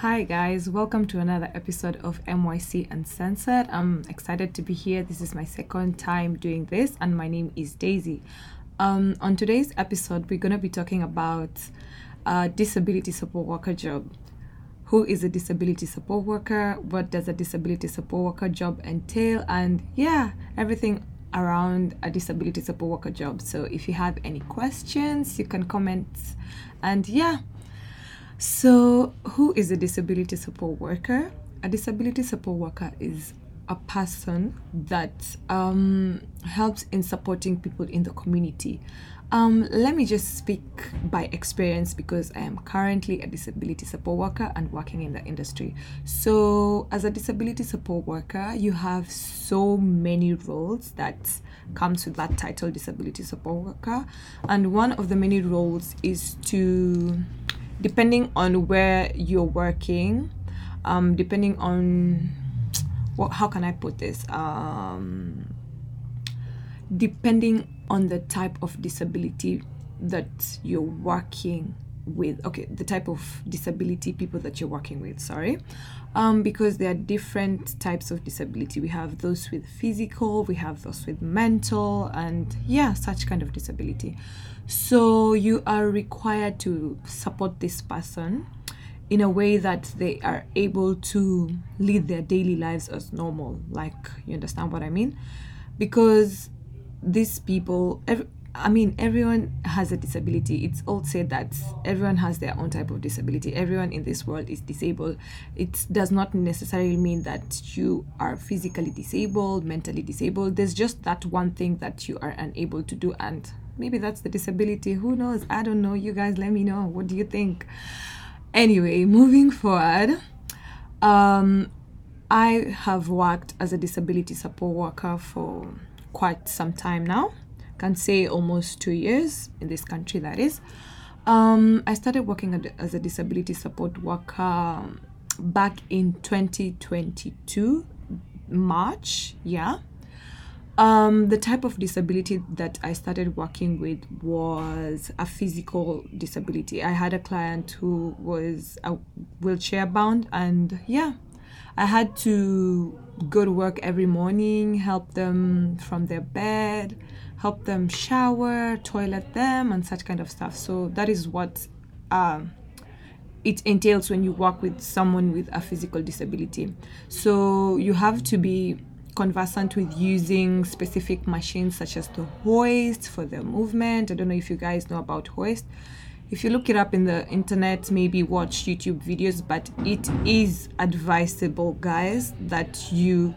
Hi, guys. Welcome to another episode of MYC Uncensored. I'm excited to be here. This is my second time doing this, and my name is Daisy. Um, on today's episode, we're going to be talking about a disability support worker job. Who is a disability support worker? What does a disability support worker job entail? And yeah, everything around a disability support worker job. So if you have any questions, you can comment. And yeah, so who is a disability support worker? A disability support worker is a person that um, helps in supporting people in the community. Um, let me just speak by experience because I am currently a disability support worker and working in the industry. So, as a disability support worker, you have so many roles that comes with that title, disability support worker, and one of the many roles is to, depending on where you're working, um, depending on what, how can I put this? Um, depending on the type of disability that you're working with okay the type of disability people that you're working with sorry um, because there are different types of disability. We have those with physical we have those with mental and yeah such kind of disability. So you are required to support this person in a way that they are able to lead their daily lives as normal like you understand what i mean? Because these people every, i mean everyone has a disability. It's all said that everyone has their own type of disability. Everyone in this world is disabled. It does not necessarily mean that you are physically disabled mentally disabled. There's just that one thing that you are unable to do and maybe that's the disability. Who knows? I don't know. You guys let me know. What do you think? Anyway moving forward um i have worked as a disability support worker for quite some time now. Can say almost two years in this country, that is. Um, I started working as a disability support worker back in 2022, March, yeah. Um, the type of disability that I started working with was a physical disability. I had a client who was a wheelchair bound, and yeah, I had to go to work every morning, help them from their bed, help them shower, toilet them, and such kind of stuff. So that is what um, it entails when you work with someone with a physical disability. So you have to be conversant with using specific machines such as the hoist for the movement. I don't know if you guys know about hoist if you look it up in the internet, maybe watch YouTube videos, but it is advisable, guys, that you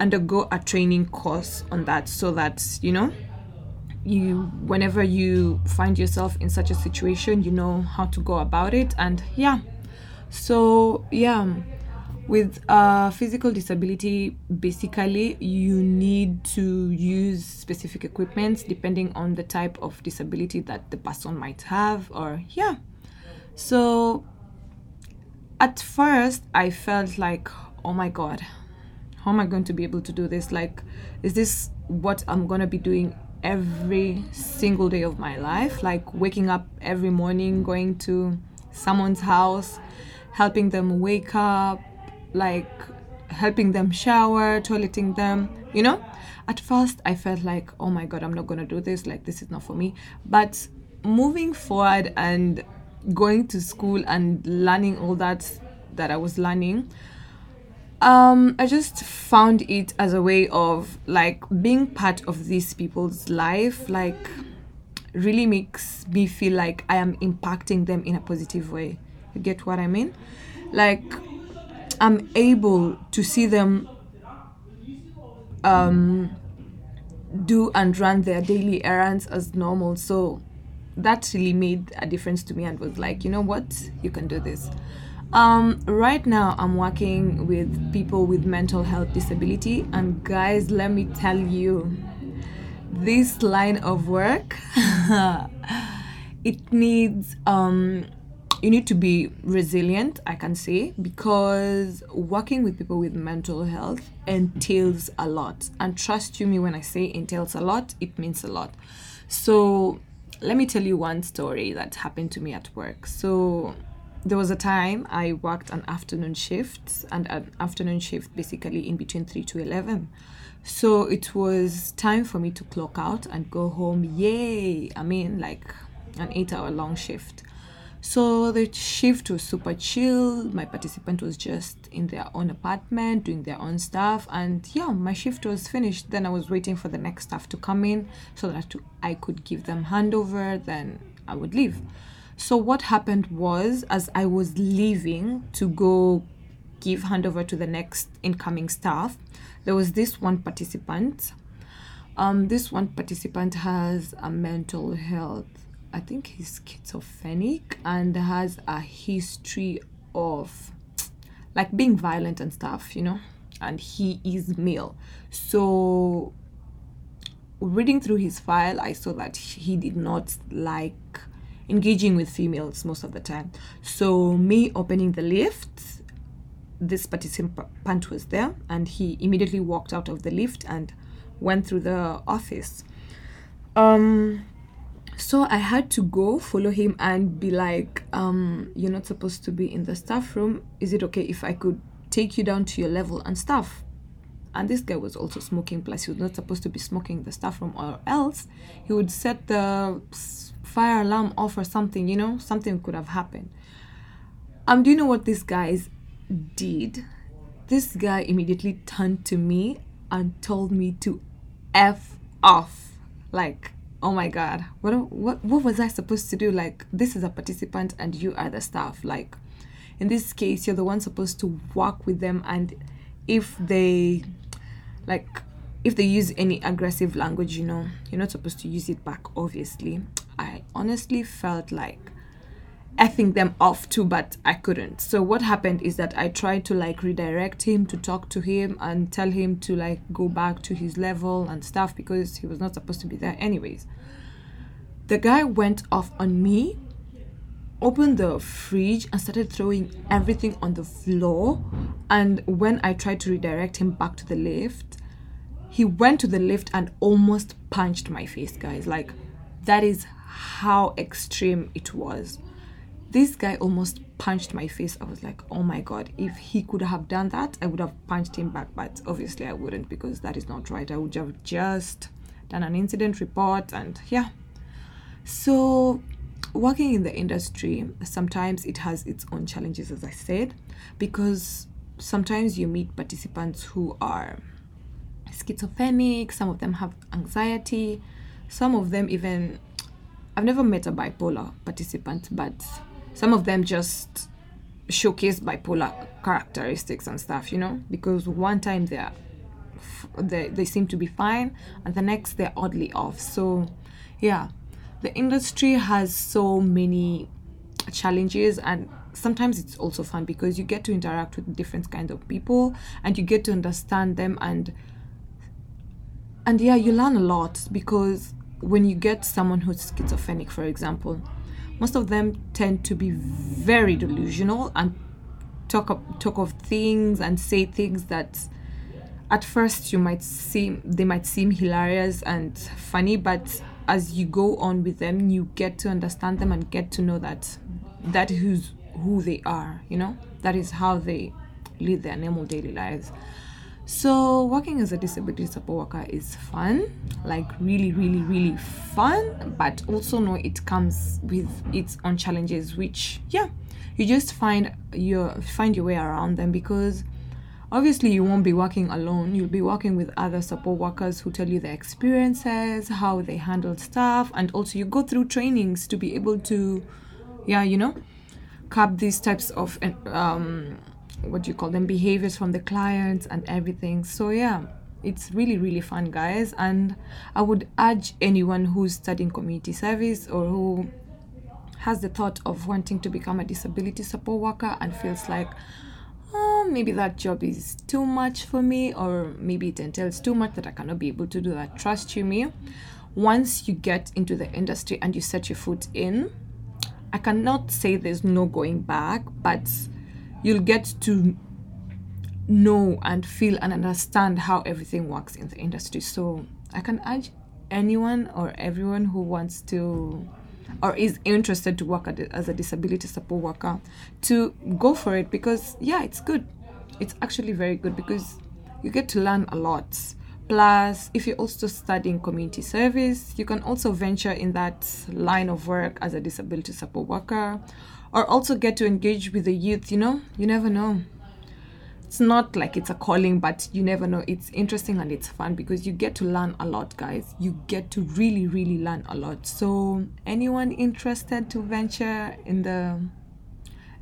undergo a training course on that so that, you know, you whenever you find yourself in such a situation, you know how to go about it and yeah. So, yeah with a physical disability basically you need to use specific equipment depending on the type of disability that the person might have or yeah. So at first i felt like oh my god how am i going to be able to do this? Like is this what i'm going to be doing every single day of my life? Like waking up every morning going to someone's house helping them wake up like helping them shower, toileting them, you know? At first, I felt like, oh my God, I'm not gonna do this, like, this is not for me. But moving forward and going to school and learning all that that I was learning, um, I just found it as a way of like being part of these people's life, like, really makes me feel like I am impacting them in a positive way. You get what I mean? Like, I'm able to see them um, do and run their daily errands as normal. So that really made a difference to me and was like, you know what, you can do this. Um, right now, I'm working with people with mental health disability, and guys, let me tell you, this line of work, it needs um, you need to be resilient, I can say, because working with people with mental health entails a lot. And trust you me when I say entails a lot, it means a lot. So let me tell you one story that happened to me at work. So there was a time I worked an afternoon shift, and an afternoon shift basically in between 3 to 11. So it was time for me to clock out and go home. Yay! I mean, like an eight hour long shift. So the shift was super chill. My participant was just in their own apartment doing their own stuff. And yeah, my shift was finished. Then I was waiting for the next staff to come in so that I could give them handover. Then I would leave. So what happened was, as I was leaving to go give handover to the next incoming staff, there was this one participant. Um, this one participant has a mental health I think he's schizophrenic and has a history of like being violent and stuff, you know, and he is male. So, reading through his file, I saw that he did not like engaging with females most of the time. So, me opening the lift, this participant was there, and he immediately walked out of the lift and went through the office. Um, so I had to go follow him and be like, um, you're not supposed to be in the staff room. Is it okay if I could take you down to your level and stuff? And this guy was also smoking, plus he was not supposed to be smoking in the staff room, or else he would set the fire alarm off or something, you know, something could have happened. Um, do you know what this guys did? This guy immediately turned to me and told me to F off. Like oh my god. What what what was i supposed to do? Like this is a participant and you are the staff. Like in this case you're the one supposed to work with them. And if they like if they use any aggressive language you know you're not supposed to use it back obviously. I honestly felt like effing them off too, but I couldn't. So what happened is that I tried to like redirect him to talk to him and tell him to like go back to his level and stuff because he was not supposed to be there anyways. The guy went off on me, opened the fridge and started throwing everything on the floor. And when I tried to redirect him back to the lift, he went to the lift and almost punched my face, guys. Like that is how extreme it was this guy almost punched my face. I was like, oh my god, if he could have done that, I would have punched him back. But obviously, I wouldn't because that is not right. I would have just done an incident report and yeah. So, working in the industry, sometimes it has its own challenges, as I said, because sometimes you meet participants who are schizophrenic, some of them have anxiety, some of them even. I've never met a bipolar participant, but some of them just showcase bipolar characteristics and stuff, you know, because one time they're they, they seem to be fine and the next they're oddly off. So, yeah, the industry has so many challenges and sometimes it's also fun because you get to interact with different kinds of people and you get to understand them and and yeah you learn a lot because when you get someone who's schizophrenic for example most of them tend to be very delusional and talk talk of things and say things that at first you might seem they might seem hilarious and funny but as you go on with them you get to understand them and get to know that that who's who they are you know? That is how they lead their normal daily lives so, working as a disability support worker is fun, like really, really, really fun, but also know it comes with its own challenges, which, yeah, you just find your find your way around them because obviously you won't be working alone. You'll be working with other support workers who tell you their experiences how they handled stuff and also you go through trainings to be able to yeah you know curb these types of um, what do you call them behaviors from the clients and everything. So yeah it's really really fun guys. And i would urge anyone who's studying community service or who has the thought of wanting to become a disability support worker and feels like oh maybe that job is too much for me or maybe it entails too much that i cannot be able to do that. Trust you me. Once you get into the industry and you set your foot in i cannot say there's no going back but you'll get to know and feel and understand how everything works in the industry. So I can urge anyone or everyone who wants to or is interested to work as a disability support worker to go for it because yeah it's good it's actually very good because you get to learn a lot plus if you're also studying community service you can also venture in that line of work as a disability support worker or also get to engage with the youth you know? You never know. It's not like it's a calling but you never know. It's interesting and it's fun because you get to learn a lot guys. You get to really really learn a lot. So anyone interested to venture in the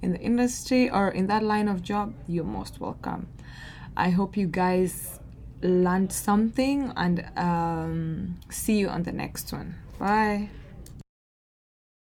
in the industry or in that line of job you're most welcome. I hope you guys learned something and um, see you on the next one. Bye